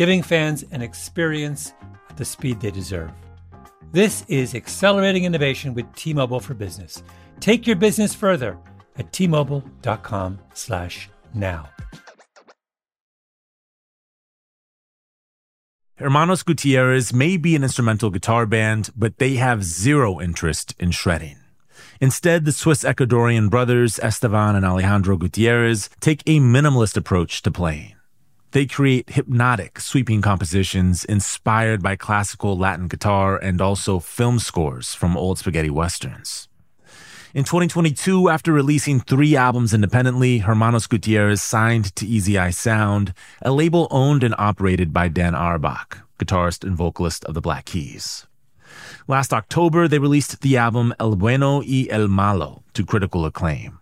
giving fans an experience at the speed they deserve. This is accelerating innovation with T-Mobile for Business. Take your business further at t-mobile.com/now. Hermanos Gutierrez may be an instrumental guitar band, but they have zero interest in shredding. Instead, the Swiss Ecuadorian brothers Estevan and Alejandro Gutierrez take a minimalist approach to playing. They create hypnotic, sweeping compositions inspired by classical Latin guitar and also film scores from old spaghetti westerns. In 2022, after releasing three albums independently, Hermanos Gutierrez signed to Easy Eye Sound, a label owned and operated by Dan Auerbach, guitarist and vocalist of the Black Keys. Last October, they released the album El Bueno y El Malo to critical acclaim.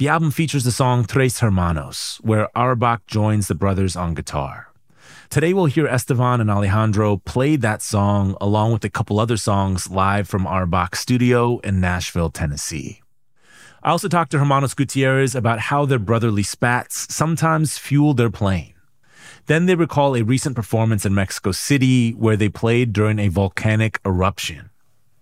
The album features the song Tres Hermanos, where Auerbach joins the brothers on guitar. Today we'll hear Estevan and Alejandro play that song along with a couple other songs live from Auerbach's studio in Nashville, Tennessee. I also talked to Hermanos Gutierrez about how their brotherly spats sometimes fuel their playing. Then they recall a recent performance in Mexico City where they played during a volcanic eruption,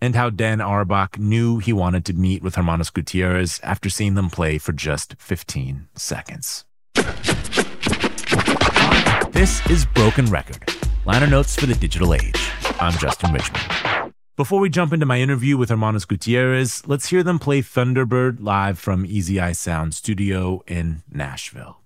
and how Dan Auerbach knew he wanted to meet with Hermanos Gutierrez after seeing them play for just 15 seconds. This is Broken Record, liner notes for the digital age. I'm Justin Richmond. Before we jump into my interview with Hermanos Gutierrez, let's hear them play Thunderbird live from Easy Eye Sound Studio in Nashville.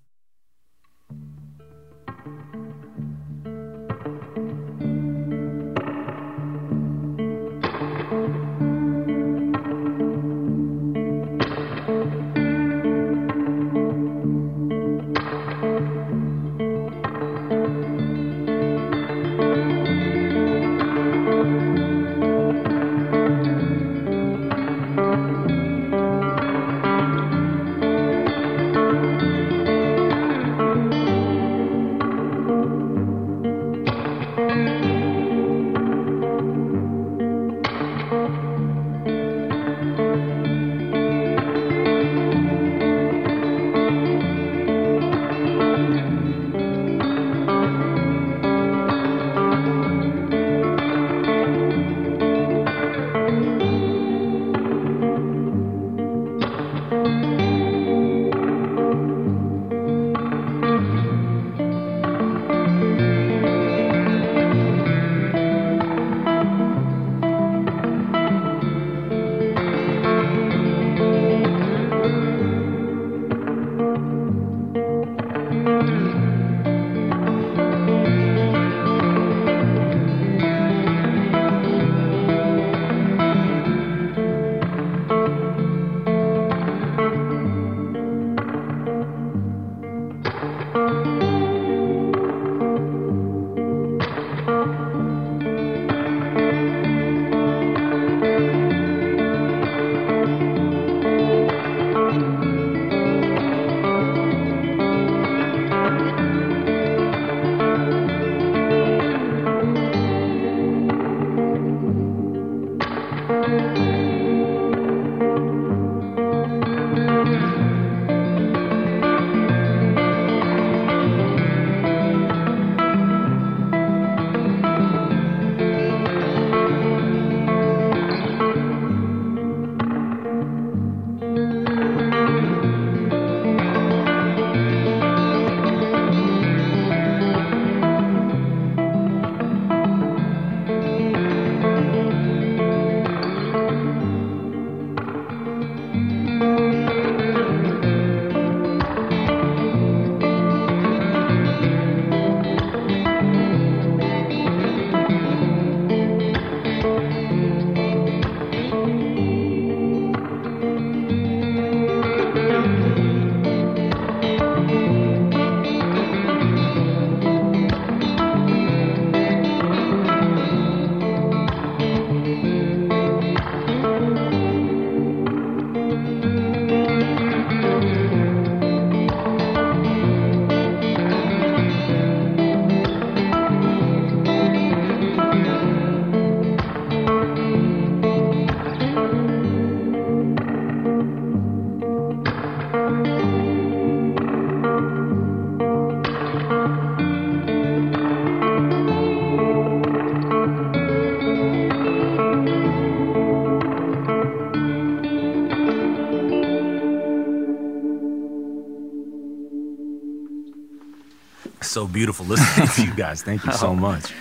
So beautiful listening to you guys. Thank you so much.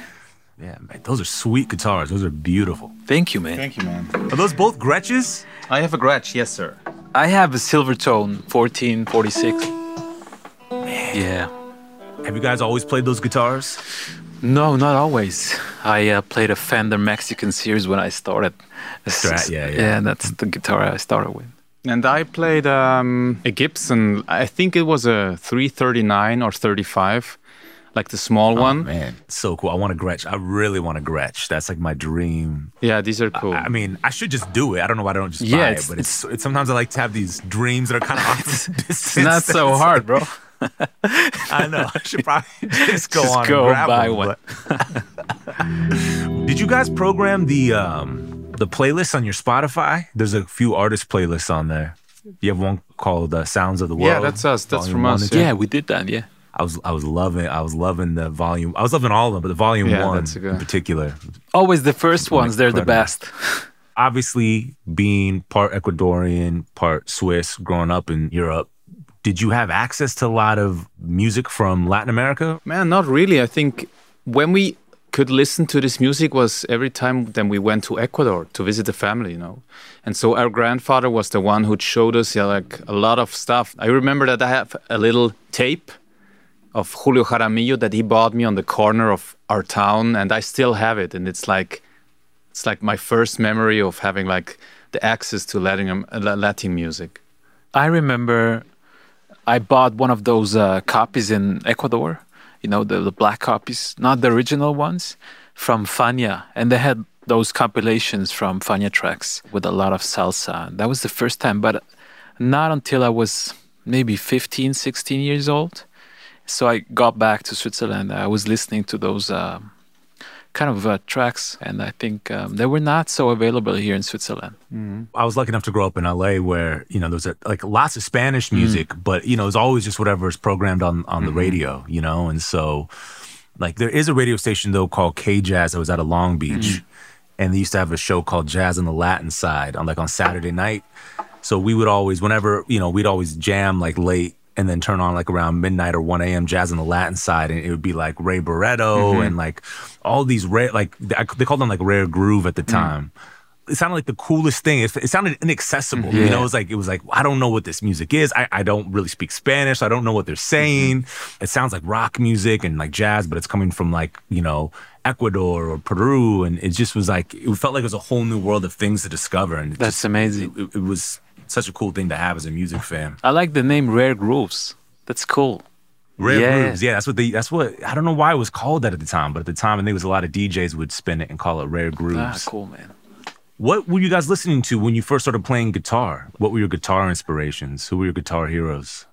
Yeah, man, those are sweet guitars. Those are beautiful. Thank you, man. Thank you, man. Are those both Gretsches? I have a Gretsch, yes, sir. I have a Silvertone 1446. Yeah. Have you guys always played those guitars? No, not always. I uh, played a Fender Mexican series when I started. Strat, yeah, yeah. Yeah, that's the guitar I started with. And I played um, a Gibson, I think it was a 339 or 35, like the small Oh, one. man, so cool. I want a Gretsch. I really want a Gretsch. That's like my dream. Yeah, these are cool. I mean, I should just do it. I don't know why I don't just Yeah, buy it's- it, but it's, it's sometimes I like to have these dreams that are kind of off the It's not so hard, bro. I know. I should probably just go Just on go and grab buy one. one. Did you guys program the um the playlist on your Spotify? There's a few artist playlists on there. You have one called uh, "Sounds of the World." Yeah, that's us. That's from us, Yeah. Yeah, we did that. Yeah. I was I was loving I was loving the volume. I was loving all of them, but the volume Yeah, one that's good- in particular. Always the first ones, they're the best. Obviously, being part Ecuadorian, part Swiss, growing up in Europe, did you have access to a lot of music from Latin America? Man, not really. I think when we could listen to this music was every time then we went to Ecuador to visit the family, you know. And so our grandfather was the one who showed us yeah, like a lot of stuff. I remember that I have a little tape of Julio Jaramillo that he bought me on the corner of our town and I still have it and it's like it's like my first memory of having like the access to Latin Latin music. I remember I bought one of those uh, copies in Ecuador, you know, the, the black copies, not the original ones, from Fania. And they had those compilations from Fania tracks with a lot of salsa. That was the first time, but not until I was maybe 15, 16 years old. So I got back to Switzerland. I was listening to those uh, kind of uh, tracks, and I think um, they were not so available here in Switzerland. I was lucky enough to grow up in LA where, you know, there's a, like lots of Spanish Mm. music, but, you know, it's always just whatever is programmed on, on Mm-hmm. the radio, you know? And so, like, there is a radio station, though, called K Jazz that was out of Long Beach. Mm-hmm. And they used to have a show called Jazz on the Latin side on, like, on Saturday night. So we would always, whenever, you know, we'd always jam, like, late and then turn on, like, around midnight or 1 a.m. Jazz on the Latin side. And it would be, like, Ray Barretto Mm-hmm. and, like, all these rare, like, they called them, like, Rare Groove at the Mm. time it sounded like the coolest thing. It, it sounded inaccessible. You know, it was like it was like I don't know what this music is. I, I don't really speak Spanish. So I don't know what they're saying. It sounds like rock music and like jazz, but it's coming from like you know Ecuador or Peru, and it just was like it felt like it was a whole new world of things to discover. And it That's just- amazing. It, it was such a cool thing to have as a music fan. I like the name Rare Grooves. That's cool. Rare Yeah. grooves, yeah, that's what they. That's what I don't know why it was called that at the time, but at the time, I think it was a lot of DJs would spin it and call it rare grooves. Ah, cool, man. What were you guys listening to when you first started playing guitar? What were your guitar inspirations? Who were your guitar heroes?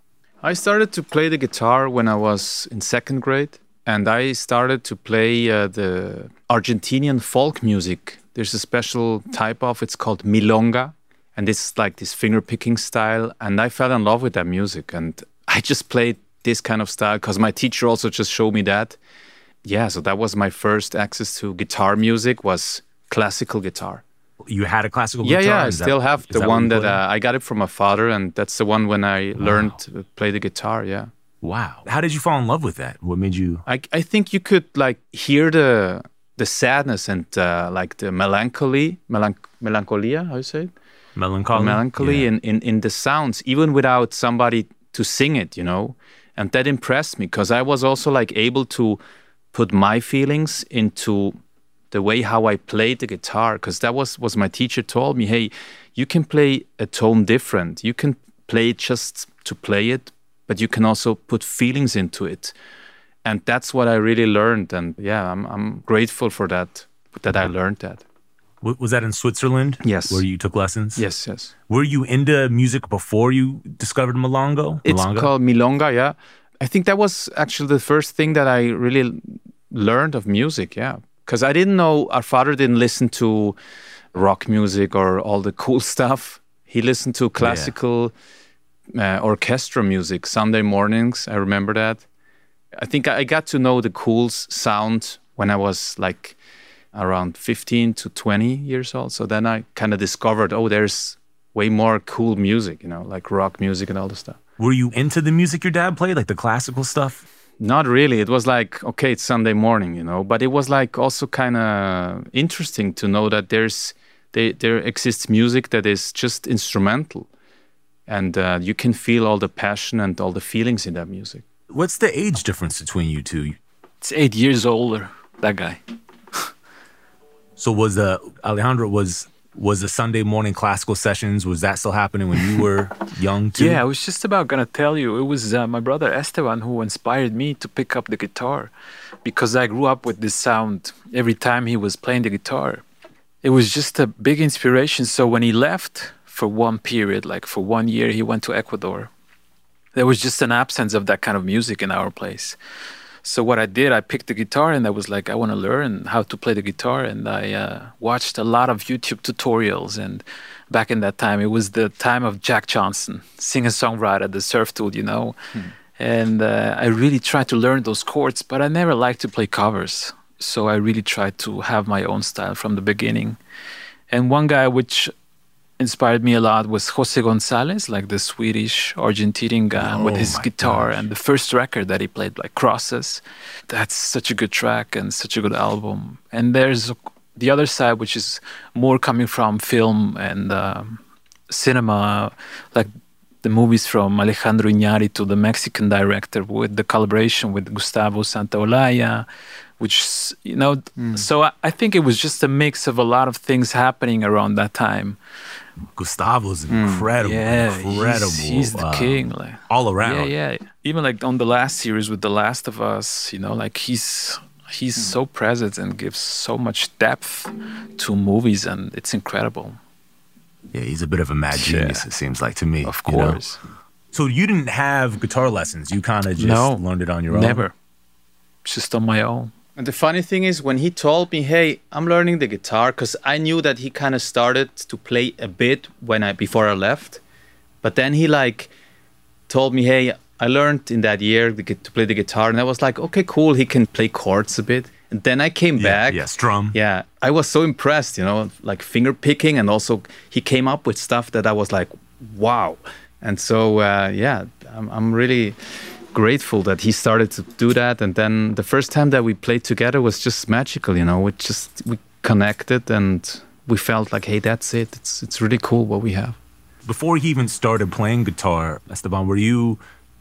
I started to play the guitar when I was in second grade, and I started to play uh, the Argentinian folk music. There's a special type of it's called milonga, and it's like this finger picking style. And I fell in love with that music, and I just played this kind of style because my teacher also just showed me that. Yeah, so that was my first access to guitar music was classical guitar. You had a classical Yeah, guitar? yeah, Yeah. I Is that- still have the what one that uh, I got it from my father, and that's the one when I learned to play the guitar. Yeah. wow. How did you fall in love with that? What made you? I, I think you could like hear the the sadness and uh, like the melancholy, melanch- melancholia, how you say it? Melancholy. melancholy Yeah. in, in, in the sounds, even without somebody to sing it, you know? And that impressed me because I was also like able to put my feelings into the way how I played the guitar because that was was my teacher told me, hey, you can play a tone different. You can play it just to play it, but you can also put feelings into it. And that's what I really learned. And yeah, I'm I'm grateful for that that I learned that. Was that in Switzerland? Yes. Where you took lessons? Yes, yes. Were you into music before you discovered Milongo? It's Milonga? called milonga. Yeah, I think that was actually the first thing that I really learned of music. Yeah, because I didn't know our father didn't listen to rock music or all the cool stuff. He listened to classical uh, orchestra music Sunday mornings. I remember that. I think I got to know the cool sound when I was like around 15 to 20 years old. So then I kind of discovered, oh, there's way more cool music, you know, like rock music and all the stuff. Were you into the music your dad played, like the classical stuff? Not really. It was like, okay, it's Sunday morning, you know, but it was like also kind of interesting to know that there's there, there exists music that is just instrumental, and uh, you can feel all the passion and all the feelings in that music. What's the age difference between you two? It's eight years older, that guy. So was the Alejandro was was the Sunday morning classical sessions? Was that still happening when you were young too? Yeah, I was just about gonna tell you. It was uh, my brother Estevan who inspired me to pick up the guitar, because I grew up with this sound every time he was playing the guitar. It was just a big inspiration. So when he left for one period, like for one year, he went to Ecuador. There was just an absence of that kind of music in our place. So what I did, I picked the guitar and I was like, I want to learn how to play the guitar, and I uh, watched a lot of YouTube tutorials. And back in that time, it was the time of Jack Johnson, singer-songwriter, the surf dude, you know. And uh, I really tried to learn those chords, but I never liked to play covers. So I really tried to have my own style from the beginning. And one guy which inspired me a lot was Jose Gonzalez, like the Swedish Argentinian guy with Oh his guitar gosh. and the first record that he played, like Crosses. That's such a good track and such a good album. And there's the other side, which is more coming from film and um, cinema, like the movies from Alejandro Iñárritu, the Mexican director, with the collaboration with Gustavo Santaolalla, which you know. So I, I think it was just a mix of a lot of things happening around that time. Gustavo's incredible, Hmm. Yeah, incredible. He's, he's the uh, king. Like all around. yeah, yeah. Even like on the last series with The Last of Us, you know, like he's he's Hmm. so present and gives so much depth to movies, and it's incredible. Yeah, he's a bit of a mad genius. It seems like to me. Of you know? course, So you didn't have guitar lessons. You kind of just No, learned it on your own. never. Just on my own. And the funny thing is, when he told me, "Hey, I'm learning the guitar," because I knew that he kind of started to play a bit when I before I left, but then he like told me, "Hey, I learned in that year to play the guitar," and I was like, "Okay, cool. He can play chords a bit." And then I came Yeah, back. yeah, strum. Yeah, I was so impressed, you know, like finger picking, and also he came up with stuff that I was like, "Wow!" And so, uh, yeah, I'm, I'm really grateful that he started to do that. And then the first time that we played together was just magical, you know. We just we connected and we felt like, hey, that's it. It's it's really cool what we have. Before he even started playing guitar, Estevan, were you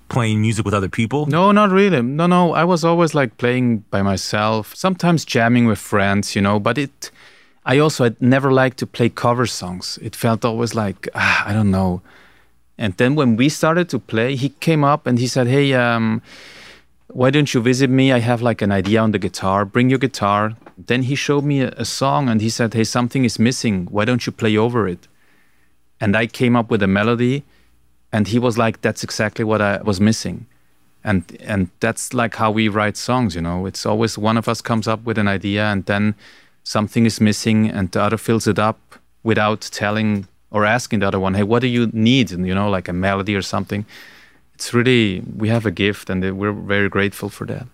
playing music with other people? No, not really. No, no. I was always like playing by myself, sometimes jamming with friends, you know, but it, I also had never liked to play cover songs. It felt always like, ah, I don't know. And then when we started to play, he came up and he said, Hey, um, why don't you visit me? I have like an idea on the guitar. Bring your guitar. Then he showed me a, a song and he said, Hey, something is missing. Why don't you play over it? And I came up with a melody and he was like, That's exactly what I was missing and and that's like how we write songs you know it's always one of us comes up with an idea and then something is missing and the other fills it up without telling or asking the other one, hey, what do you need? And, you know, like a melody or something. It's really, we have a gift and we're very grateful for that.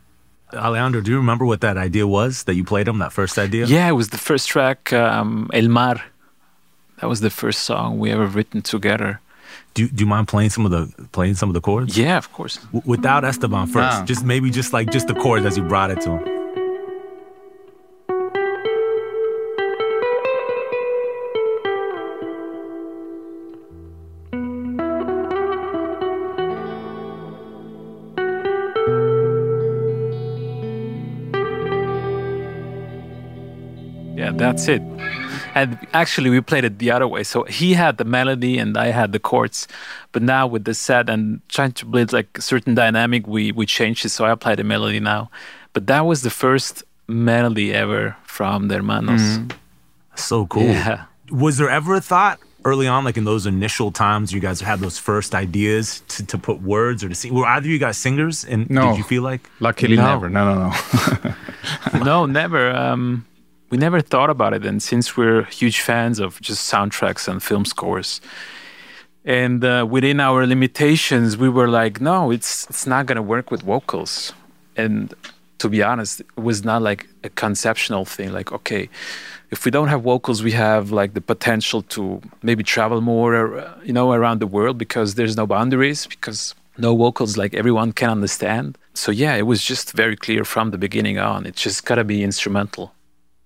Alejandro, do you remember what that idea was that you played him, that first idea? Yeah, it was the first track, um, El Mar. That was the first song we ever written together. Do, do you mind playing some of the playing some of the chords? Yeah, of course. W- without Estevan first, Ah. just maybe just like just the chords as you brought it to him. That's it. And actually, we played it the other way. So he had the melody and I had the chords. But now with the set and trying to build like a certain dynamic, we we changed it. So I apply the melody now. But that was the first melody ever from the Hermanos. So cool. Yeah. Was there ever a thought early on, like in those initial times you guys had those first ideas to, to put words or to sing? Were either you guys singers? And No. did you feel like Luckily, No. never. No, no, no. no, never. Um, we never thought about it. And since we're huge fans of just soundtracks and film scores, and uh, within our limitations, we were like, no, it's it's not gonna work with vocals. And to be honest, it was not like a conceptual thing. Like, okay, if we don't have vocals, we have like the potential to maybe travel more, uh, you know, around the world because there's no boundaries because no vocals like everyone can understand. So yeah, it was just very clear from the beginning on. It's just gotta be instrumental.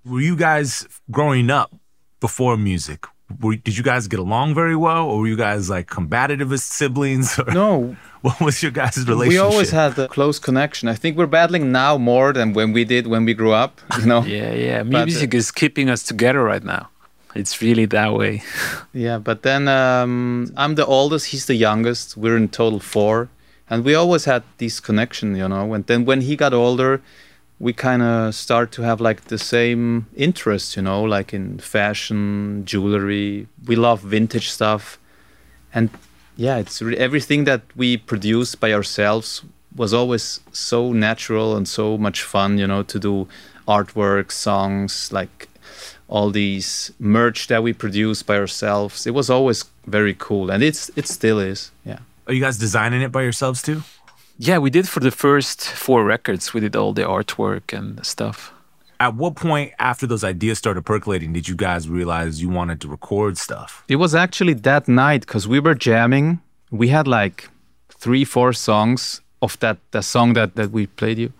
Were you guys growing up before music? Were, did you guys get along very well, or were you guys like combative as siblings? Or No, what was your guys' relationship? we always had a close connection. I think we're battling now more than when we did when we grew up, you know? Yeah, yeah. But, uh, Music is keeping us together right now. It's really that way. Yeah, but then um, I'm the oldest, he's the youngest. We're in total four, and we always had this connection, you know. And then when he got older, we kind of start to have like the same interests, you know, like in fashion, jewelry. We love vintage stuff, and yeah, it's re- everything that we produce by ourselves was always so natural and so much fun, you know, to do artwork, songs, like all these merch that we produce by ourselves. It was always very cool, and it's it still is. Yeah. Are you guys designing it by yourselves too? Yeah, we did for the first four records. We did all the artwork and stuff. At what point after those ideas started percolating did you guys realize you wanted to record stuff? It was actually that night because we were jamming. We had like three, four songs of that the song that that we played you,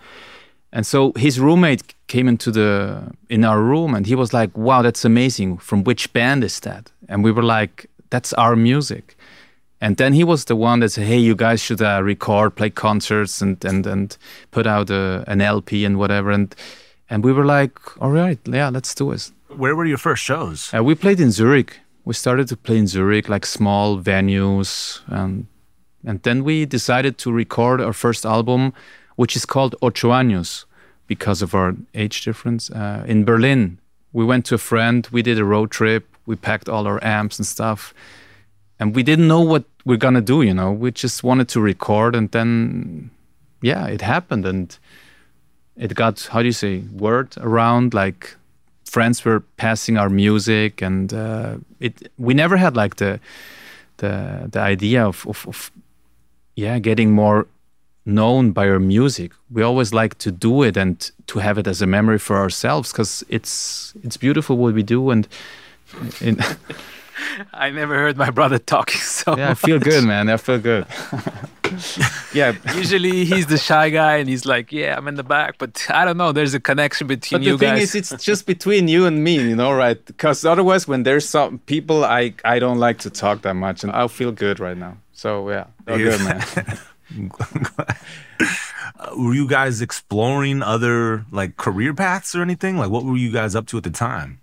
and so his roommate came into the in our room and he was like, "Wow, that's amazing! From which band is that?" And we were like, "That's our music." And then he was the one that said, "Hey, you guys should uh, record, play concerts, and and and put out a, an LP and whatever." And and we were like, "All right, yeah, let's do it." Where were your first shows? Uh, we played in Zurich. We started to play in Zurich, like small venues, and and then we decided to record our first album, which is called Ocho Años, because of our age difference. Uh, in Berlin, we went to a friend. We did a road trip. We packed all our amps and stuff, and we didn't know what we're gonna do. You know, we just wanted to record, and then, yeah, it happened, and it got how do you say word around like friends were passing our music and uh, it we never had like the the the idea of, of, of yeah getting more known by our music we always like to do it and to have it as a memory for ourselves because it's it's beautiful what we do and in, I never heard my brother talking so yeah i feel good man i feel good yeah Usually he's the shy guy and he's like, yeah, I'm in the back. But I don't know. There's a connection between But you the thing is, it's just between you and me, you know, right? Because otherwise, when there's some people, I I don't like to talk that much, and I'll feel good right now. So yeah, all good, man. Uh, were you guys exploring other like career paths or anything? Like what were you guys up to at the time?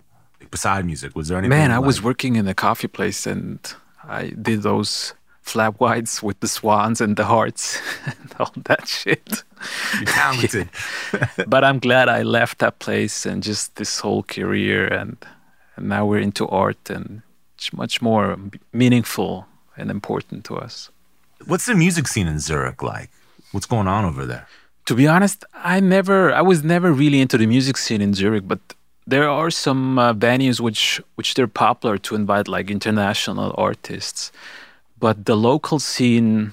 Beside music, was there anything? Man, I was working in a coffee place and I did those flat whites with the swans and the hearts and all that shit. You're talented. but I'm glad I left that place and just this whole career and, and now we're into art and it's much more meaningful and important to us. What's the music scene in Zurich like? What's going on over there? To be honest, I never I was never really into the music scene in Zurich, but there are some uh, venues which which they're popular to invite like international artists, but the local scene.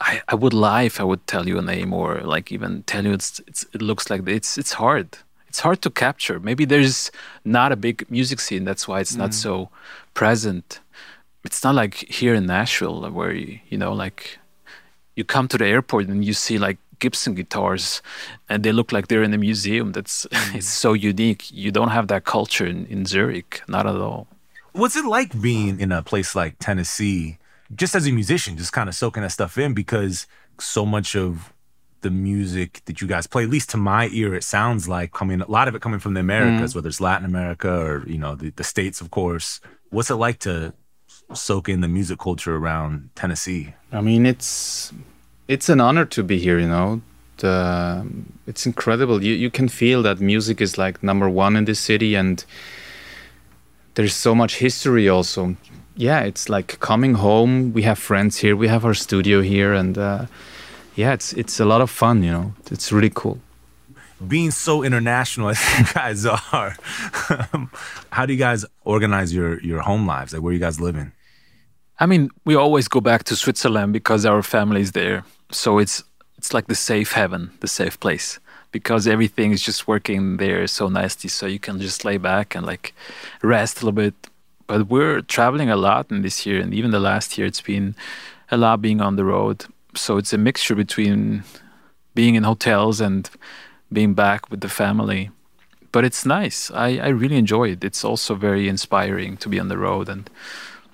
I, I would lie if I would tell you a name or like even tell you it's, it's it looks like it's it's hard it's hard to capture. Maybe there's not a big music scene, that's why it's mm. not so present. It's not like here in Nashville where you, you know like you come to the airport and you see like Gibson guitars and they look like they're in a museum. That's mm. it's so unique. You don't have that culture in, in Zurich, not at all. What's it like being in a place like Tennessee, just as a musician, just kind of soaking that stuff in because so much of the music that you guys play, at least to my ear, it sounds like coming a lot of it coming from the Americas, mm whether it's Latin America or you know the, the states, of course. What's it like to soak in the music culture around Tennessee? I mean, it's it's an honor to be here. You know, the, it's incredible. You you can feel that music is like number one in this city, and there's so much history also. Yeah, it's like coming home. We have friends here. We have our studio here, and. Uh, yeah, it's it's a lot of fun. You know, it's really cool. Being so international as you guys are, how do you guys organize your your home lives? Like, where are you guys living? I mean, we always go back to Switzerland because our family is there. So it's it's like the safe heaven, the safe place because everything is just working there so nicely. So you can just lay back and like rest a little bit. But we're traveling a lot in this year, and even the last year, it's been a lot being on the road so it's a mixture between being in hotels and being back with the family. But it's nice. I, I really enjoy it. It's also very inspiring to be on the road and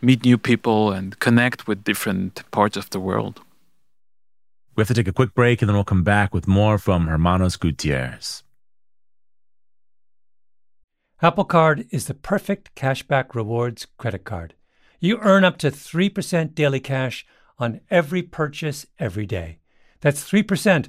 meet new people and connect with different parts of the world. We have to take a quick break and then we'll come back with more from Hermanos Gutierrez. Apple Card is the perfect cashback rewards credit card. You earn up to 3% daily cash on every purchase every day. That's 3%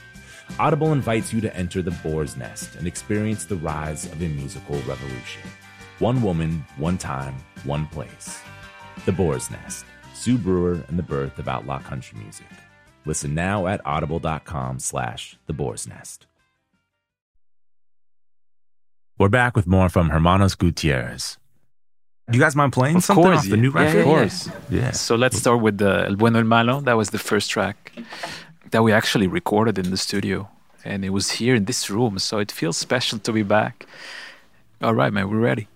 Audible invites you to enter the boar's nest and experience the rise of a musical revolution. One woman, one time, one place. The Boar's Nest, Sue Brewer and the birth of outlaw country music. Listen now at audible.com slash the boar's nest. We're back with more from Hermanos Gutierrez. Do you guys mind playing Of something course, off the yeah. new Yeah, record? yeah, yeah. Yeah. So let's start with the El Bueno El Malo. That was the first track that we actually recorded in the studio. And it was here in this room. So it feels special to be back. All right, man, we're ready.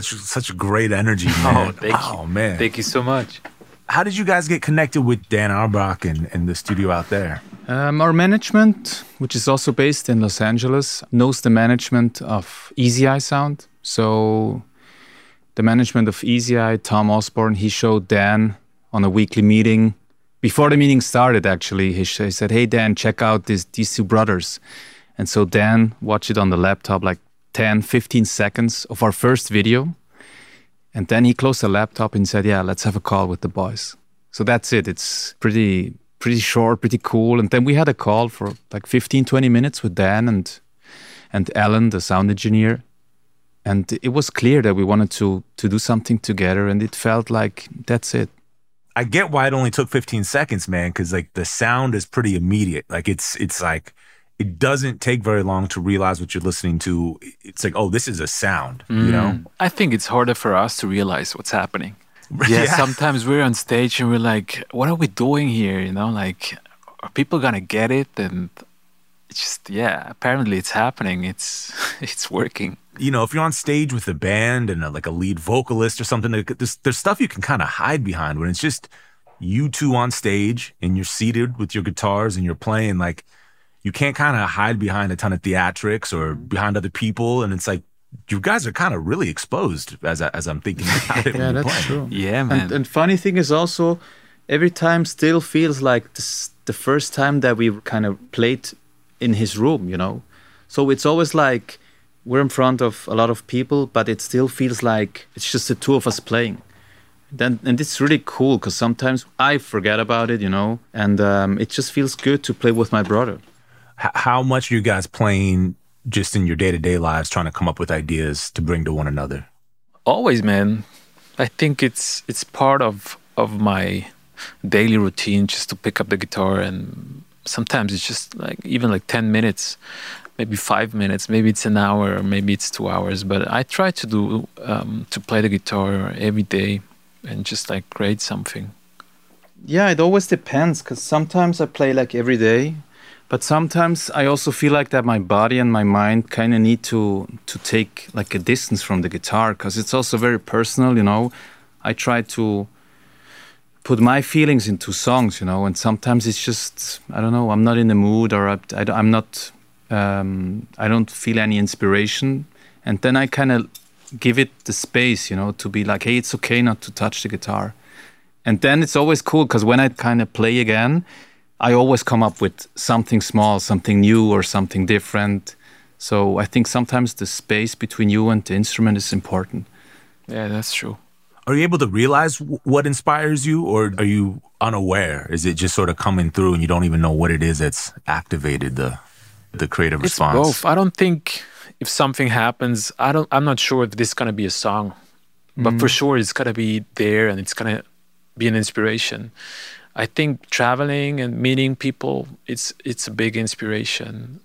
Such such great energy, Oh, man. thank you. oh man. Thank you so much. How did you guys get connected with Dan Auerbach and, and the studio out there? Um, our management, which is also based in Los Angeles, knows the management of Easy Eye Sound. So the management of Easy Eye, Tom Osborne, he showed Dan on a weekly meeting. Before the meeting started, actually, he, sh- he said, "Hey Dan, check out this, these two brothers." And so Dan watched it on the laptop, like 10, 15 seconds of our first video. And then he closed the laptop and said, "Yeah, let's have a call with the boys." So that's it. It's pretty pretty short, pretty cool. And then we had a call for like 15, 20 minutes with Dan and and Alan, the sound engineer. And it was clear that we wanted to to do something together and it felt like that's it. I get why it only took 15 seconds, man, because like the sound is pretty immediate. Like it's it's like it doesn't take very long to realize what you're listening to. It's like, oh, this is a sound, you mm. know? I think it's harder for us to realize what's happening. Yeah, Yeah. sometimes we're on stage and we're like, what are we doing here? You know, like, are people gonna get it? And it's just, yeah, apparently it's happening. It's it's working. You know, if you're on stage with a band and a, like a lead vocalist or something, there's, there's stuff you can kind of hide behind when it's just you two on stage and you're seated with your guitars and you're playing like you can't kind of hide behind a ton of theatrics or behind other people. And it's like, you guys are kind of really exposed as, I, as I'm thinking about it. Yeah, that's playing. true. Yeah, man. And, and funny thing is also, every time still feels like this, the first time that we kind of played in his room, you know. So it's always like we're in front of a lot of people, but it still feels like it's just the two of us playing. Then and it's really cool because sometimes I forget about it, you know, and um, it just feels good to play with my brother. H- how much are you guys playing just in your day to day lives, trying to come up with ideas to bring to one another? always man i think it's it's part of of my daily routine just to pick up the guitar and sometimes it's just like even like 10 minutes maybe five minutes maybe it's an hour or maybe it's two hours but i try to do um, to play the guitar every day and just like create something Yeah, it always depends because sometimes I play like every day, but sometimes I also feel like that my body and my mind kind of need to to take like a distance from the guitar because it's also very personal, you know. I try to put my feelings into songs, you know, and sometimes it's just I don't know, I'm not in the mood or I, I, am not um, I don't feel any inspiration, and then I kind of give it the space, you know, to be like, hey, it's okay not to touch the guitar. And then it's always cool because when I kind of play again, I always come up with something small, something new, or something different. So I think sometimes the space between you and the instrument is important. yeah that's true Are you able to realize w- what inspires you, or are you unaware? Is it just sort of coming through and you don't even know what it is that's activated the the creative it's response? both i don't think if something happens i don't i'm not sure if this is going to be a song but for mm. sure it's going to be there and it's going to be an inspiration i think traveling and meeting people it's it's a big inspiration.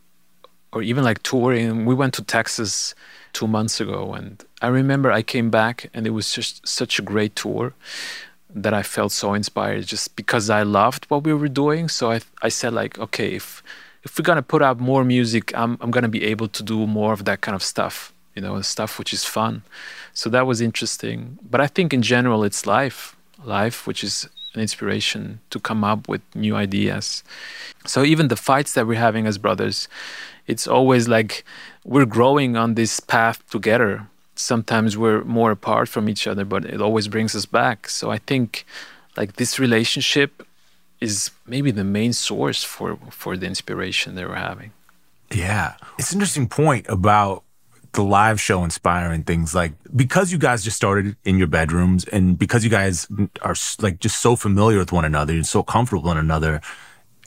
Or even like touring. We went to texas two months ago and i remember i came back and it was just such a great tour that i felt so inspired just because i loved what we were doing. So i, I said like okay if if we're gonna put out more music i'm, I'm gonna be able to do more of that kind of stuff you know stuff which is fun. So that was interesting. But i think in general it's life. Life which is an inspiration to come up with new ideas. So even the fights that we're having as brothers it's always like we're growing on this path together. Sometimes we're more apart from each other but it always brings us back. So i think like this relationship is maybe the main source for for the inspiration that we're having. Yeah. It's an interesting point about the live show inspiring things like because you guys just started in your bedrooms and because you guys are like just so familiar with one another and so comfortable with one another.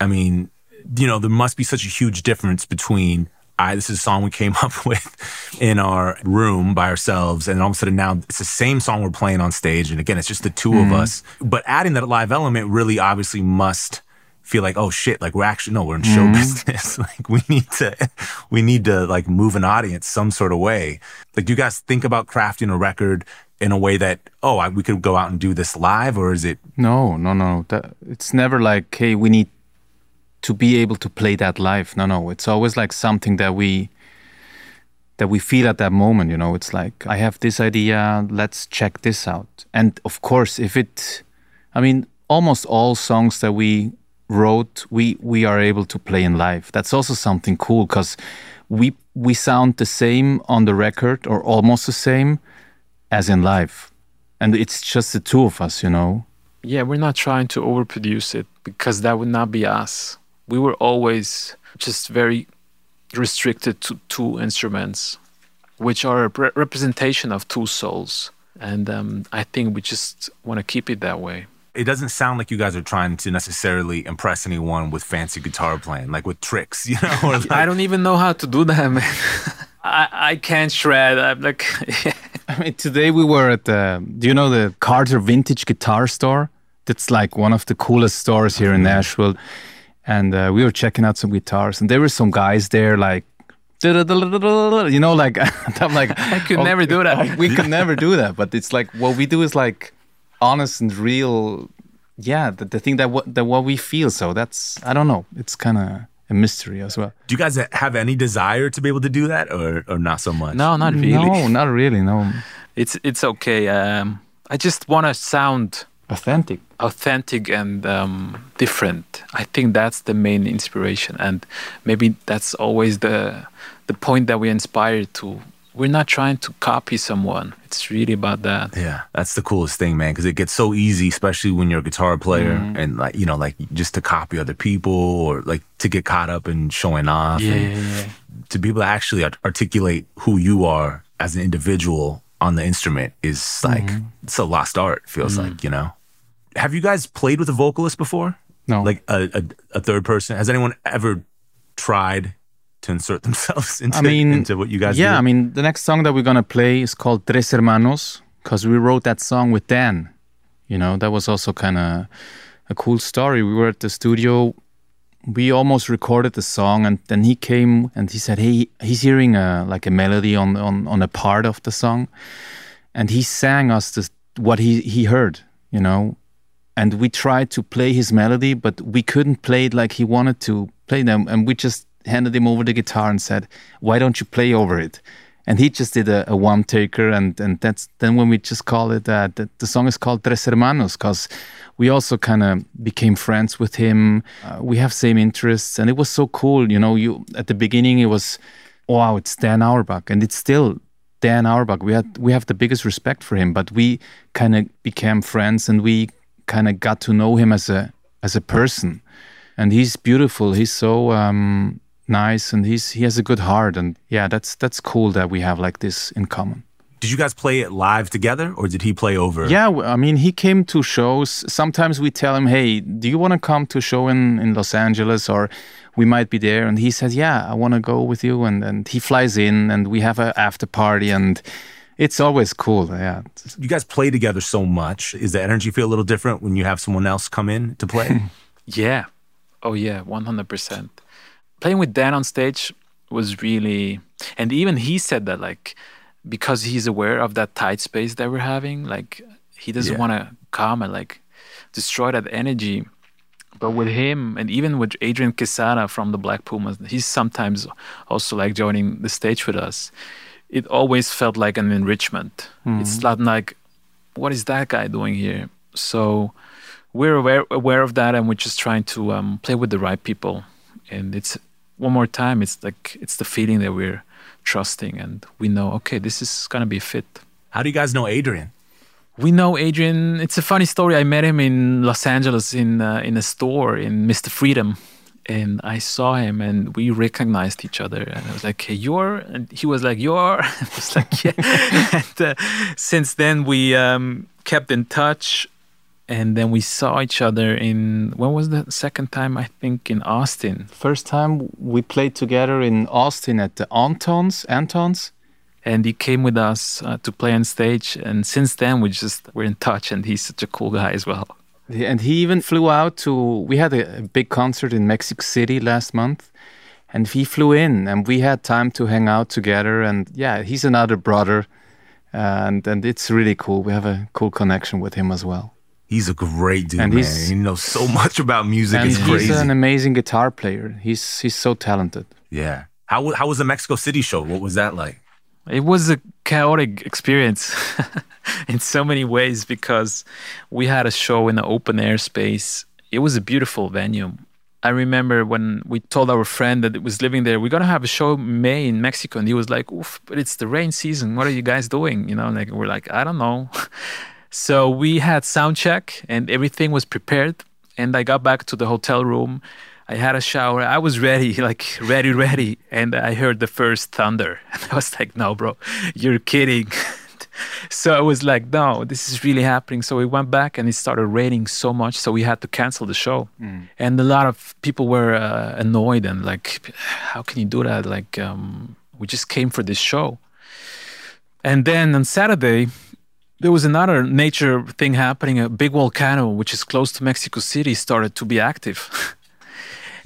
I mean, you know, there must be such a huge difference between I this is a song we came up with in our room by ourselves and all of a sudden now it's the same song we're playing on stage and again it's just the 2 of mm-hmm. us. But adding that live element really obviously must feel like oh shit like we're actually no we're in show mm-hmm. business like we need to we need to like move an audience some sort of way like do you guys think about crafting a record in a way that oh I, we could go out and do this live or is it No, no, no. That, it's never like, hey, we need to be able to play that live. No, no. It's always like something that we that we feel at that moment. You know, it's like I have this idea. Let's check this out. And of course, if it, I mean, almost all songs that we wrote, we we are able to play in live. That's also something cool because we we sound the same on the record or almost the same as in live, and it's just the two of us. You know. yeah we're not trying to overproduce it because that would not be us we were always just very restricted to two instruments which are a re- representation of two souls and um, i think we just want to keep it that way it doesn't sound like you guys are trying to necessarily impress anyone with fancy guitar playing like with tricks you know or like, i don't even know how to do that man I, I can't shred i'm like I mean, today we were at the, do you know the Carter Vintage Guitar Store? That's like one of the coolest stores here in Nashville. And uh, we were checking out some guitars, and there were some guys there, like, you know, like, I'm like, I could never do that. we could never do that. But it's like, what we do is like honest and real. Yeah, the, the thing that what, that what we feel. So that's, I don't know. It's kind of a mystery as well. do you guys have any desire to be able to do that or, or not so much no not really No, not really. No. it's it's okay um, i just want to sound authentic. authentic and um, different. I think that's the main inspiration, and maybe that's always the the point that we inspire to. We're not trying to copy someone. It's really about that. Yeah, that's the coolest thing, man, because it gets so easy, especially when you're a guitar player Mm-hmm. and like, you know, like just to copy other people or like to get caught up in showing off. Yeah, and yeah, yeah. To be able to actually art- articulate who you are as an individual on the instrument is like, Mm-hmm. it's a lost art, feels like, you know? Have you guys played with a vocalist before? No. Like a, a, a third person? Has anyone ever tried to insert themselves into, I mean, into what you guys yeah, do? I mean, the next song that we're gonna play is called Tres Hermanos because we wrote that song with Dan. You know, that was also kind of a cool story. We were at the studio, we almost recorded the song, and then he came and he said, "Hey, he's hearing a like a melody on on on a part of the song," and he sang us this what he he heard. You know, and we tried to play his melody, but we couldn't play it like he wanted to play them. And we just handed him over the guitar and said, "Why don't you play over it?" And he just did a, a one taker, and and that's then when we just call it that. The, the song is called Tres Hermanos because we also kind of became friends with him. Uh, we have same interests, and it was so cool. You know, you at the beginning it was, wow, it's Dan Auerbach, and it's still Dan Auerbach. We had we have the biggest respect for him, but we kind of became friends, and we kind of got to know him as a as a person. And he's beautiful. He's so um, nice, and he's he has a good heart. And yeah, that's that's cool that we have like this in common. Did you guys play it live together or did he play over? Yeah, i mean, he came to shows. Sometimes we tell him, "Hey, do you want to come to a show in in Los Angeles?" Or we might be there, and he says, "Yeah, I want to go with you." And and he flies in, and we have a after party, and it's always cool. Yeah, You guys play together so much. Is the energy feel a little different when you have someone else come in to play? Yeah. Oh yeah, one hundred percent. Playing with Dan on stage was really, and even he said that like because he's aware of that tight space that we're having, like he doesn't Yeah. want to come and like destroy that energy. But with him and even with Adrian Quesada from the Black Pumas, he's sometimes also like joining the stage with us. It always felt like an enrichment. It's not like, what is that guy doing here? So we're aware aware of that, and we're just trying to um, play with the right people. And it's one more time. It's like it's the feeling that we're trusting, and we know okay, this is gonna be fit. How do you guys know Adrian? We know Adrian. It's a funny story. I met him in Los Angeles in uh, in a store in Mr. Freedom, and I saw him, and we recognized each other. And I was like, "Hey, you're," and he was like, "You're." I was like, "Yeah." and uh, since then, we um, kept in touch, and then we saw each other in when was the second time? I think in Austin. first time we played together in Austin at the Antone's. Antone's. and he came with us uh, to play on stage and since then we just we're in touch and he's such a cool guy as well And he even flew out to. We had a, a big concert in Mexico City last month, and he flew in, and we had time to hang out together. And yeah, he's another brother, and and it's really cool. We have a cool connection with him as well. He's a great dude, And man. He knows so much about music. and it's he's crazy. an amazing guitar player. He's he's so talented. yeah. How how was the Mexico City show? What was that like? It was a chaotic experience in so many ways because we had a show in an open air space. It was a beautiful venue. I remember when we told our friend that it was living there, we're gonna have a show in May in Mexico, and he was like, "Oof, but it's the rain season. What are you guys doing?" You know, like we're like, "I don't know." so we had sound check, and everything was prepared. And I got back to the hotel room. I had a shower. I was ready, like ready, ready. And I heard the first thunder. And I was like, no, bro, you're kidding. so I was like, no, this is really happening. So we went back and it started raining so much. So we had to cancel the show. And a lot of people were uh, annoyed and like, how can you do that? Like, um, we just came for this show. And then on Saturday, there was another nature thing happening. A big volcano, which is close to Mexico City, started to be active.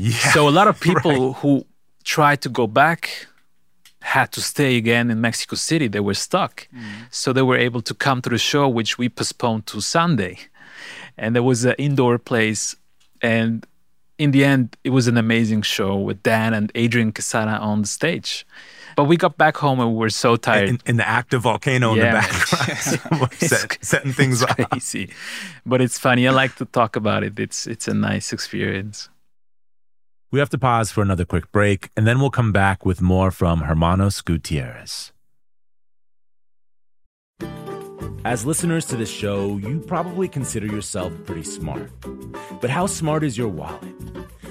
Yeah. So a lot of people who tried to go back had to stay again in Mexico City. They were stuck. Mm. So they were able to come to the show, which we postponed to Sunday. And there was an indoor place. And in the end, it was an amazing show with Dan and Adrian Quesada on the stage. But we got back home and we were so tired. In, in the active volcano in the background, set, setting things it's crazy. But it's funny. I like to talk about it. It's it's a nice experience. We have to pause for another quick break, and then we'll come back with more from Hermanos Gutiérrez. As listeners to this show, you probably consider yourself pretty smart. But how smart is your wallet?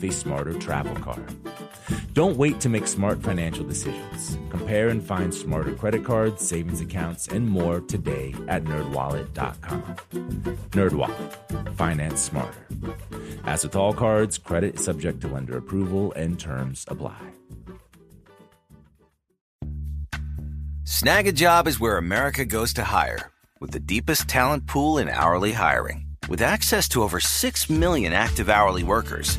with a smarter travel card. Don't wait to make smart financial decisions. Compare and find smarter credit cards, savings accounts, and more today at nerdwallet.com. Nerdwallet. Finance smarter. As with all cards, credit is subject to lender approval and terms apply. Snagajob is where America goes to hire, with the deepest talent pool in hourly hiring. With access to over 6 million active hourly workers,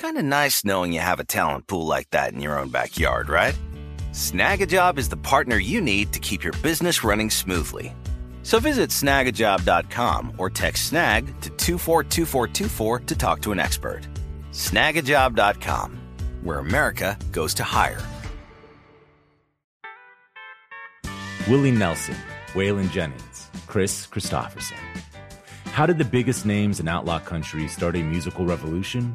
Kind of nice knowing you have a talent pool like that in your own backyard, right? Snagajob is the partner you need to keep your business running smoothly. So visit snagajob.com or text snag to 242424 to talk to an expert. Snagajob.com, where America goes to hire. Willie Nelson, Waylon Jennings, Kris Kristofferson. How did the biggest names in outlaw country start a musical revolution?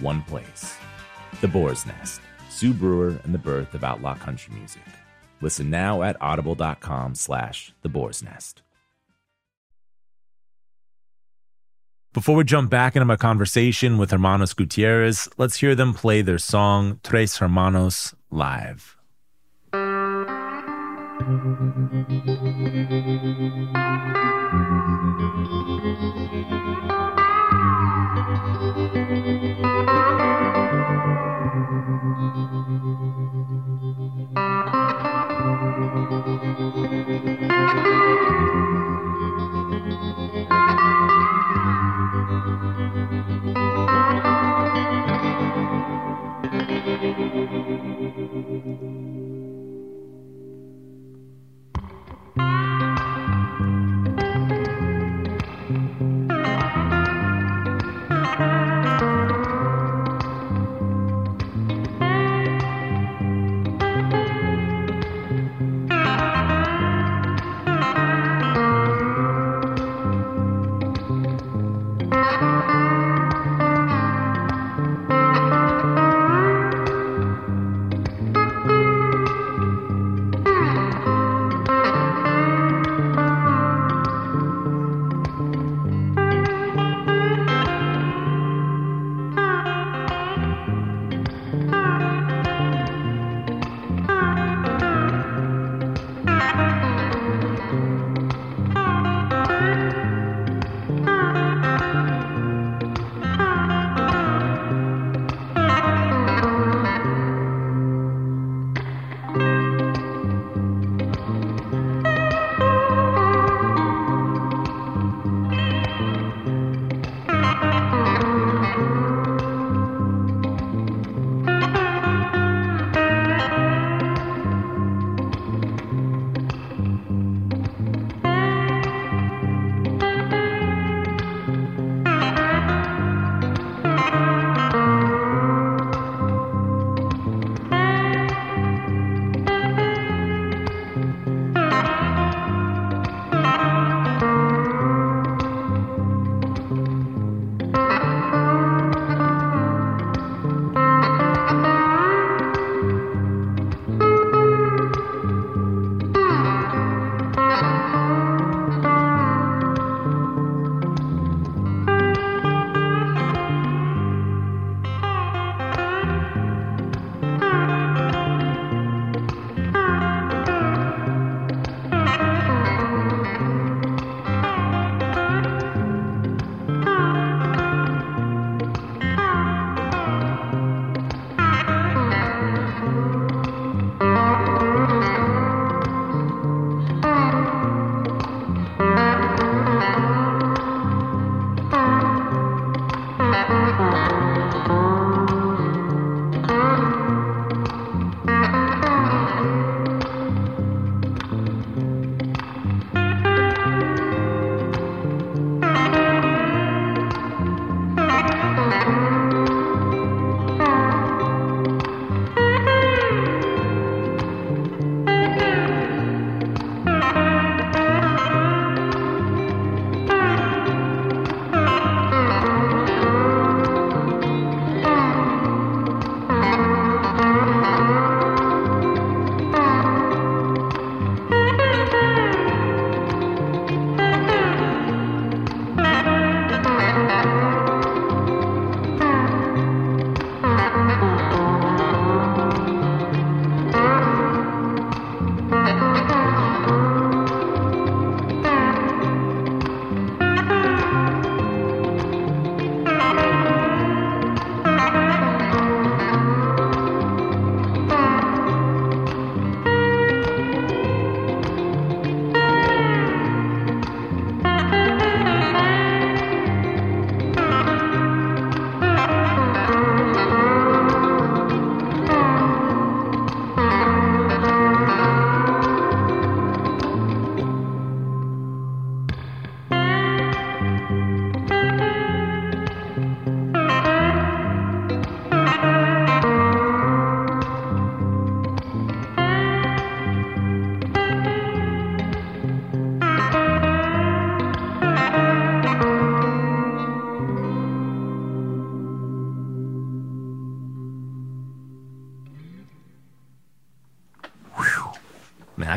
one place. The Boar's Nest, Sue Brewer and the Birth of Outlaw Country Music. Listen now at audible.com slash the boar's nest. Before we jump back into my conversation with Hermanos Gutiérrez, let's hear them play their song Tres Hermanos live. Thank you.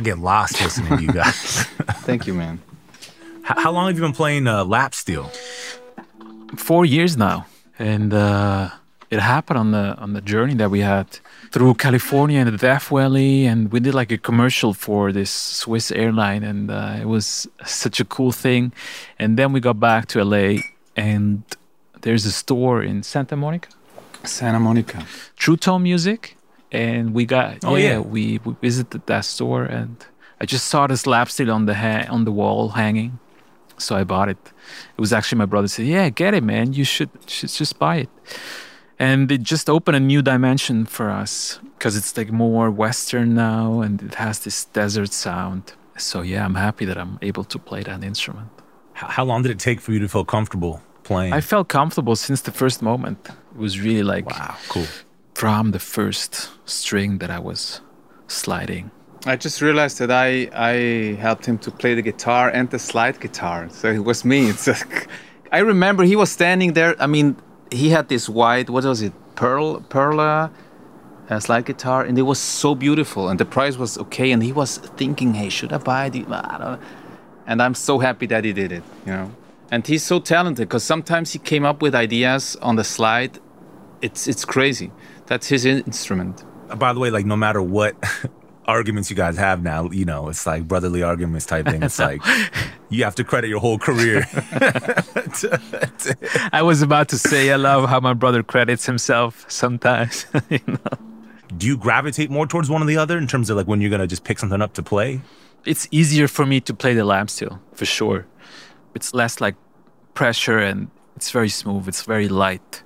I get lost listening to you guys. Thank you, man. H- how long have you been playing uh, lap steel? four years now, and uh, it happened on the on the journey that we had through California and the Death Valley, and we did like a commercial for this Swiss airline, and uh, it was such a cool thing. And then we got back to LA, and there's a store in Santa Monica, Santa Monica. True Tone Music, and we got Oh, yeah, yeah. we, we visited that store, and I just saw this lap steel on the ha- on the wall hanging, so I bought it. It was actually my brother said, "Yeah, get it, man. You should should just buy it." And it just opened a new dimension for us because it's like more Western now, and it has this desert sound. So yeah, I'm happy that I'm able to play that instrument. How long did it take for you to feel comfortable playing? I felt comfortable since the first moment. It was really like wow, cool. From the first string that I was sliding. I just realized that I I helped him to play the guitar and the slide guitar. So it was me. It's like, I remember he was standing there. I mean, he had this white what was it pearl perla uh, slide guitar, and it was so beautiful, and the price was okay. And he was thinking, hey, should I buy the? I don't know. And I'm so happy that he did it. You know, and he's so talented because sometimes he came up with ideas on the slide. It's it's crazy. That's his instrument. Uh, By the way, like no matter what arguments you guys have now, you know, it's like brotherly arguments type thing. It's like you have to credit your whole career. I was about to say I love how my brother credits himself sometimes. you know? Do you gravitate more towards one or the other in terms of like when you're gonna just pick something up to play? It's easier for me to play the lap steel for sure. It's less like pressure and it's very smooth. It's very light.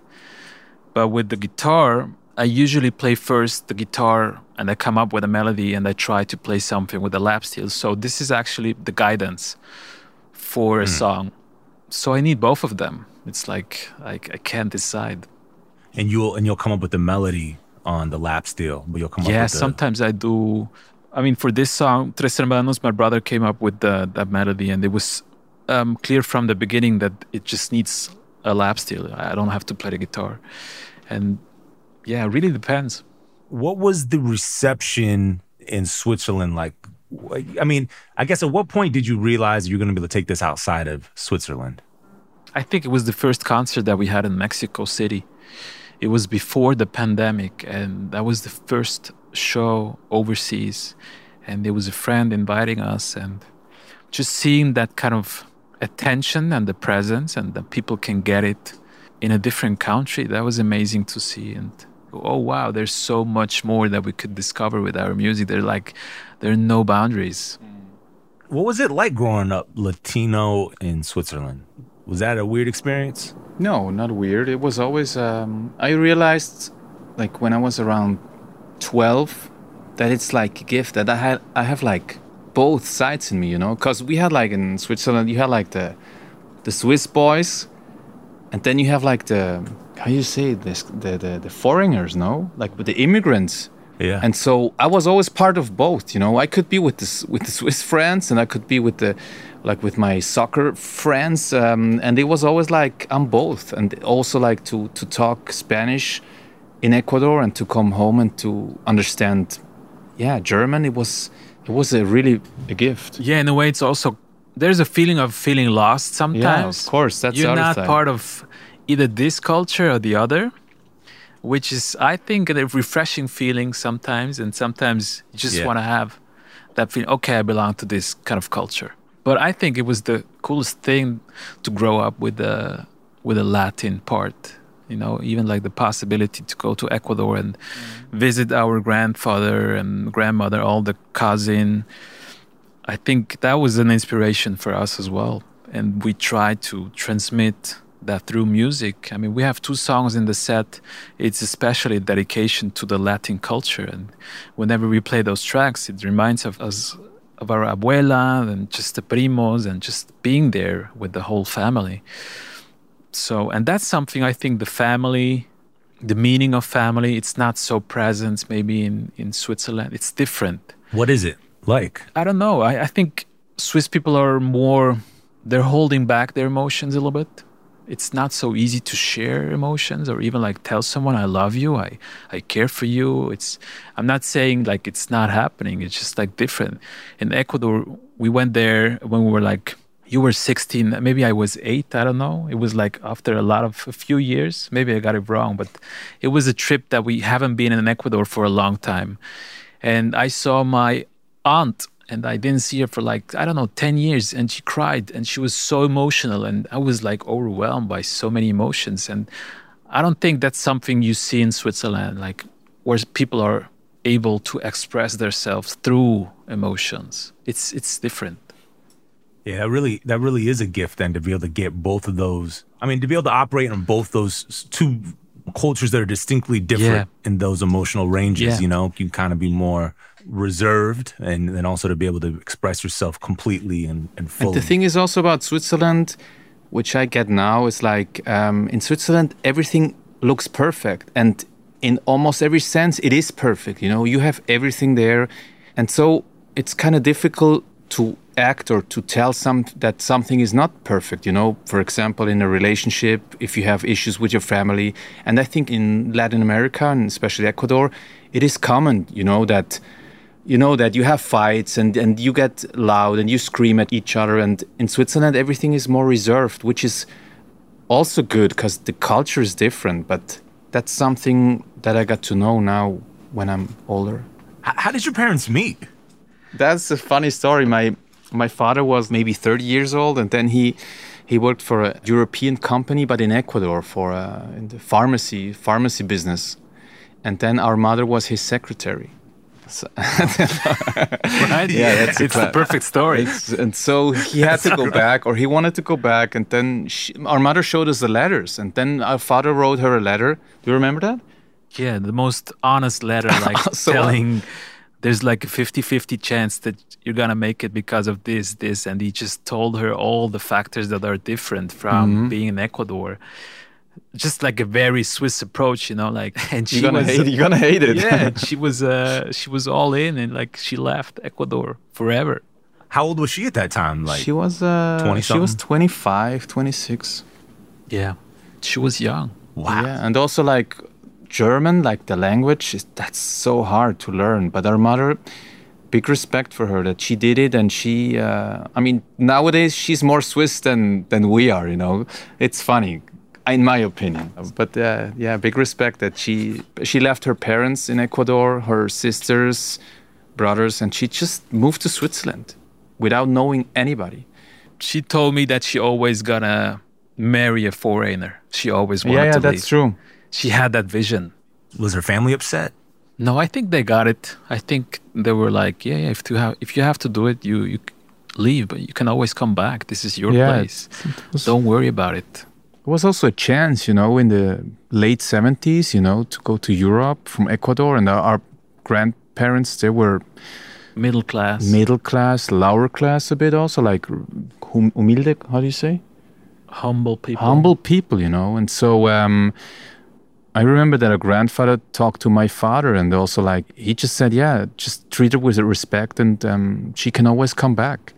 But with the guitar, I usually play first the guitar and I come up with a melody and I try to play something with the lap steel. So this is actually the guidance for a song. So I need both of them. It's like I, I can't decide. And you'll and you'll come up with the melody on the lap steel, but you'll come up Yeah, with the, sometimes I do. I mean, for this song, Tres Hermanos, my brother came up with the, that melody, and it was um, clear from the beginning that it just needs a lap steel. I don't have to play the guitar. And yeah, it really depends. What was the reception in Switzerland like? I mean, I guess at what point did you realize you're going to be able to take this outside of Switzerland? I think it was the first concert that we had in Mexico City. It was before the pandemic, and that was the first show overseas. And there was a friend inviting us, and just seeing that kind of attention and the presence, and that people can get it in a different country, that was amazing to see. And oh wow, there's so much more that we could discover with our music. There like there are no boundaries. What was it like growing up Latino in Switzerland? Was that a weird experience? No, not weird. It was always. Um, I realized, like when I was around twelve, that it's like a gift that I had. I have like both sides in me, you know, because we had like in Switzerland, you had like the the Swiss boys, and then you have like the how you say this the the, the foreigners, no, like with the immigrants. Yeah. And so I was always part of both. You know, I could be with the with the Swiss friends, and I could be with the like with my soccer friends, um, and it was always like I'm both, and also like to to talk Spanish in Ecuador and to come home and to understand, yeah, German. It was it was a really a gift. Yeah, in a way, it's also there's a feeling of feeling lost sometimes. Yeah, of course, that's you're not side. part of either this culture or the other, which is I think a refreshing feeling sometimes, and sometimes you just Yeah. want to have that feeling. Okay, I belong to this kind of culture. But I think it was the coolest thing to grow up with the with the Latin part. You know, even like the possibility to go to Ecuador and visit our grandfather and grandmother, all the cousin. I think that was an inspiration for us as well. And we try to transmit that through music. I mean, we have two songs in the set. It's especially a dedication to the Latin culture. And whenever we play those tracks, it reminds of us of our abuela and just the primos and just being there with the whole family. So, and that's something I think the family, the meaning of family, it's not so present maybe in, in Switzerland. It's different. What is it like? I don't know. I, I think Swiss people are more, they're holding back their emotions a little bit. It's not so easy to share emotions or even like tell someone I love you, I, I care for you. It's I'm not saying like it's not happening. It's just like different. In Ecuador, we went there when we were like you were 16, maybe I was 8, I don't know. It was like after a lot of a few years, maybe I got it wrong, but it was a trip that we haven't been in Ecuador for a long time. And I saw my aunt and I didn't see her for like I don't know 10 years and she cried and she was so emotional and I was like overwhelmed by so many emotions and I don't think that's something you see in Switzerland like where people are able to express themselves through emotions it's it's different Yeah, that really that really is a gift then to be able to get both of those. I mean, to be able to operate on both those two cultures that are distinctly different in those emotional ranges. Yeah. You know, you kind of be more reserved, and then also to be able to express yourself completely and and fully. And the thing is also about Switzerland, which I get now, is like um, in Switzerland, everything looks perfect. And in almost every sense, it is perfect. You know, you have everything there. And so it's kind of difficult to act or to tell some that something is not perfect you know? For example in a relationship if you have issues with your family and i think in latin america and especially ecuador it is common you know that you know that you have fights and, and you get loud and you scream at each other. And in switzerland everything is more reserved which is also good because the culture is different. But that's something that i got to know now when i'm older. How did your parents meet? that's a funny story. My my father was maybe 30 years old and then he he worked for a european company but in ecuador for a, in the pharmacy pharmacy business and then our mother was his secretary So- right Yeah, that's a it's the perfect story It's- and so he had to go back, or he wanted to go back, and then she, our mother showed us the letters, and then our father wrote her a letter. Do you remember that? Yeah, the most honest letter, like So, uh, telling there's like a 50 50 chance that you're gonna make it because of this, this. And he just told her all the factors that are different from Mm-hmm. being in Ecuador. Just like a very Swiss approach, you know, like, and she You're gonna was, hate. You're gonna hate it. yeah, she was, uh, she was all in and like she left Ecuador forever. How old was she at that time? Like she was. Uh, 20 she was something? 25, 26. Yeah. She was young. wow. Yeah, and also like German, like the language, is, that's so hard to learn. But our mother, big respect for her that she did it, and she. Uh, I mean, nowadays she's more Swiss than than we are. You know, it's funny, in my opinion. But uh, yeah, big respect that she she left her parents in Ecuador, her sisters, brothers, and she just moved to Switzerland without knowing anybody. She told me that she always gonna marry a foreigner. She always wanted to leave. That's true. She had that vision. Was her family upset? No, I think they got it. I think they were like, yeah, yeah if you have if you have to do it, you, you leave, but you can always come back. This is your Yeah, place. Don't worry about it. It was also a chance, you know, in the late 70s, you know, to go to Europe from Ecuador. And our, our grandparents, they were Middle class. middle class, lower class a bit also, like humilde, how do you say? humble people. Humble people, you know. And so um, I remember that a grandfather talked to my father and also like, he just said, yeah, just treat her with respect and um, she can always come back.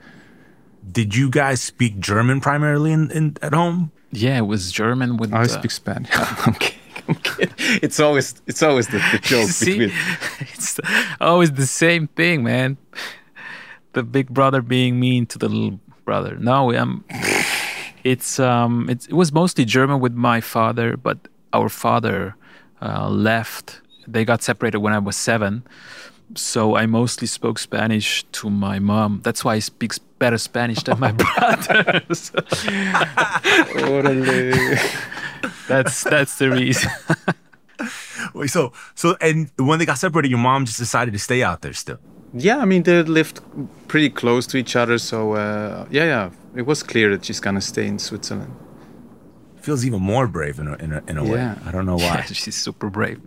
Did you guys speak German primarily in, in at home? Yeah, it was German with. I uh, speak Spanish. I'm kidding. I'm kidding. It's always, it's always the, the joke See, between. it's always the same thing, man. The big brother being mean to the little brother. No, um, it's um, it's, it was mostly German with my father, but our father uh, left. They got separated when I was seven, so I mostly spoke Spanish to my mom. That's why I speak better Spanish than my brothers. that's that's the reason. Wait, so so and when they got separated, your mom just decided to stay out there still. Yeah, I mean they lived pretty close to each other, so uh, yeah, yeah, it was clear that she's gonna stay in Switzerland. Feels even more brave in a, in a, in a way. Yeah. I don't know Yeah, why. she's super brave.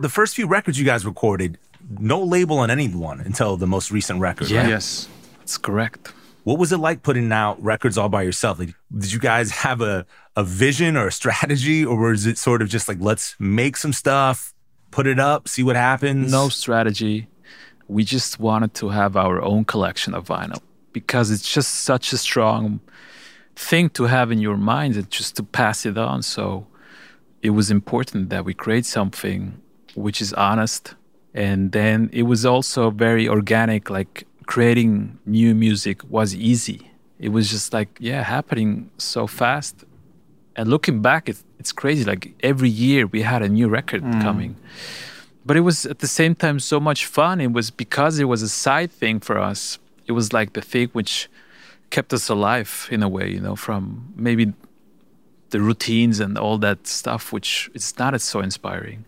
the first few records you guys recorded, no label on anyone until the most recent record. Yeah. right? Yes. That's correct. What was it like putting out records all by yourself? Like, did you guys have a, a vision or a strategy, or was it sort of just like, let's make some stuff, put it up, see what happens? No strategy. We just wanted to have our own collection of vinyl because it's just such a strong thing to have in your mind and just to pass it on. So it was important that we create something which is honest. And then it was also very organic, like creating new music was easy. It was just like, yeah, happening so fast. And looking back, it, it's crazy. Like every year we had a new record mm. coming but it was at the same time so much fun. It was because it was a side thing for us. It was like the thing which kept us alive in a way, you know, from maybe the routines and all that stuff, which it's not as so inspiring.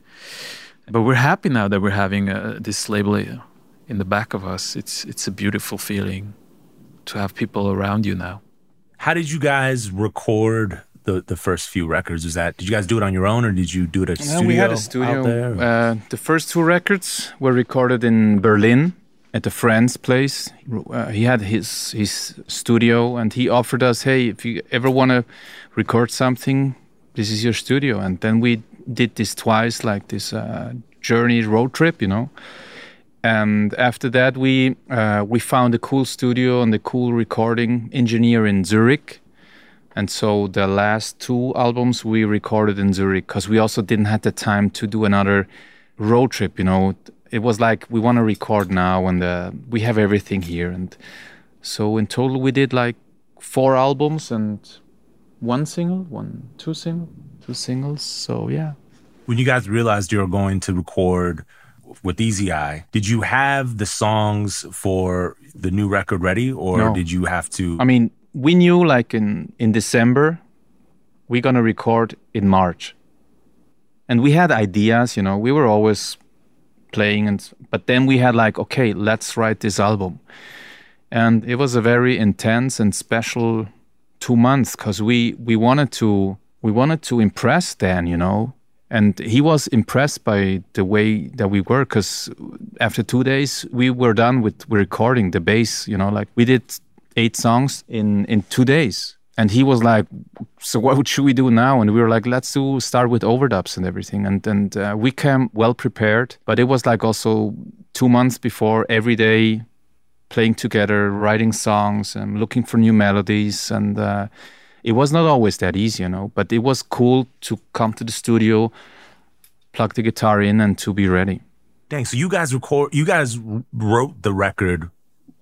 But we're happy now that we're having uh, this label uh, in the back of us. It's it's a beautiful feeling to have people around you now. How did you guys record the, the first few records? Was that did you guys do it on your own, or did you do it at a studio? we had a out studio. there? Uh, the first two records were recorded in Berlin at a friend's place. Uh, he had his his studio, and he offered us, "Hey, if you ever want to record something, this is your studio." And then we did this twice, like this uh, journey road trip, you know. And after that, we uh, we found a cool studio and a cool recording engineer in Zurich. And so the last two albums we recorded in Zurich because we also didn't have the time to do another road trip. You know, it was like we want to record now, and uh, we have everything here. And so in total, we did like four albums and one single, one, two single, two singles. So yeah. when you guys realized you were going to record with Easy Eye, did you have the songs for the new record ready, or No. did you have to? I mean, we knew like in in December we're gonna record in March, and we had ideas. You know, we were always playing, and but then we had like, okay, let's write this album, and it was a very intense and special two months because we we wanted to we wanted to impress Dan. You know. And he was impressed by the way that we were, because after two days we were done with recording the bass. You know, like we did eight songs in in two days and he was like so what should we do now? And we were like let's do start with overdubs and everything. And and uh, we came well prepared but it was like also two months before every day playing together writing songs and looking for new melodies. And uh, it was not always that easy you know but it was cool to come to the studio plug the guitar in and to be ready. Dang, so you guys record, you guys wrote the record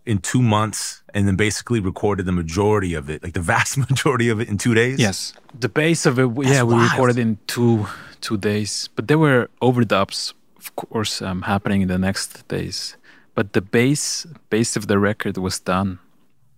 in two months, and then basically recorded the majority of it, like the vast majority of it, in two days. yes The base of it, yeah, we recorded in two two days, but there were overdubs, of course, um, happening in the next days. But the base base of the record was done.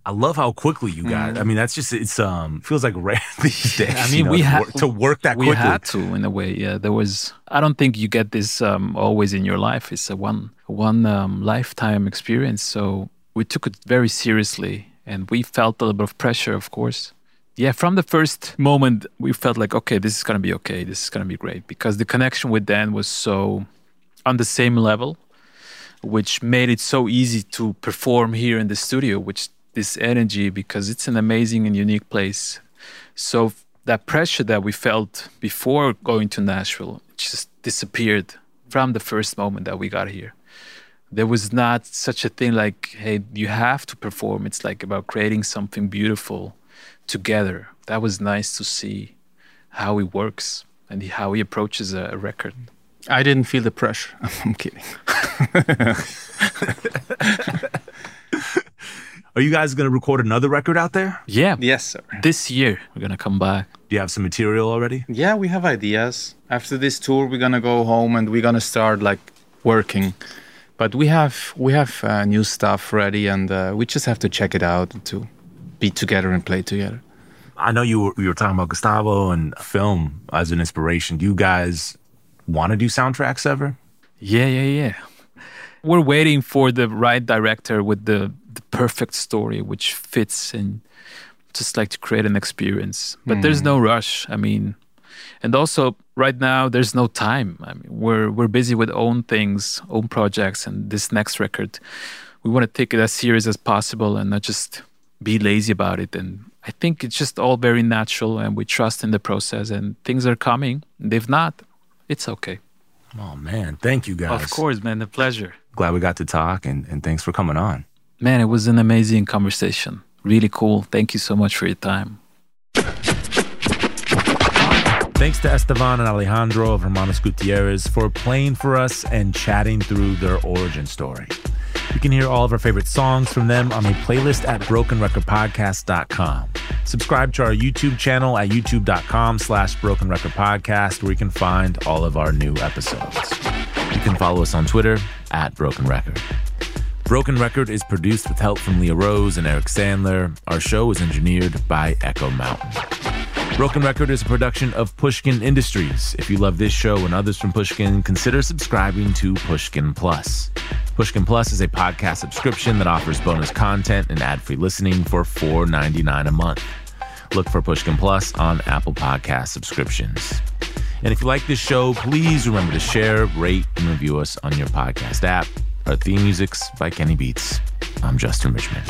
I love how quickly you guys. I mean, that's just it's um feels like rare these days. I you mean, know, we had to work that we quickly. had to in a way. Yeah, there was. I don't think you get this um, always in your life. It's a one one um, lifetime experience. So we took it very seriously, and we felt a little bit of pressure, of course. Yeah, from the first moment, we felt like, okay, this is gonna be okay. This is gonna be great because the connection with Dan was so on the same level, which made it so easy to perform here in the studio. Which this energy, because it's an amazing and unique place. So that pressure that we felt before going to Nashville just disappeared from the first moment that we got here there was not such a thing like hey you have to perform. It's like about creating something beautiful together. That was nice to see how he works and how he approaches a, record. I didn't feel the pressure. I'm kidding. Are you guys going to record another record out there? Yeah. Yes sir. This year we're going to come back. Do you have some material already? Yeah we have ideas. After this tour we're going to go home and we're going to start like working but we have we have uh, new stuff ready, and uh, we just have to check it out to be together and play together. I know you were, you were talking about Gustavo and film as an inspiration. Do you guys want to do soundtracks ever? Yeah, yeah, yeah. We're waiting for the right director with the, the perfect story, which fits and just like to create an experience. But mm. there's hmm. no rush. I mean, and also right now there's no time. I mean we're we're busy with own things own projects and this next record we want to take it as serious as possible and not just be lazy about it. And i think it's just all very natural and we trust in the process and things are coming. If not it's okay. Oh man. Thank you guys. Of course man. A pleasure. Glad we got to talk and, and thanks for coming on. Man it was an amazing conversation. Really cool. Thank you so much for your time Thanks to Estevan and Alejandro of Hermanos Gutiérrez for playing for us and chatting through their origin story. You can hear all of our favorite songs from them on a playlist at brokenrecordpodcast.com. Subscribe to our YouTube channel at youtube.com slash brokenrecordpodcast where you can find all of our new episodes. You can follow us on Twitter at Broken Record. Broken Record is produced with help from Leah Rose and Eric Sandler. Our show is engineered by Echo Mountain. Broken Record is a production of Pushkin Industries. If you love this show and others from Pushkin, consider subscribing to Pushkin Plus. Pushkin Plus is a podcast subscription that offers bonus content and ad-free listening for $4.99 a month. Look for Pushkin Plus on Apple Podcast subscriptions. And if you like this show, please remember to share, rate, and review us on your podcast app. Our theme music's by Kenny Beats. I'm Justin Richmond.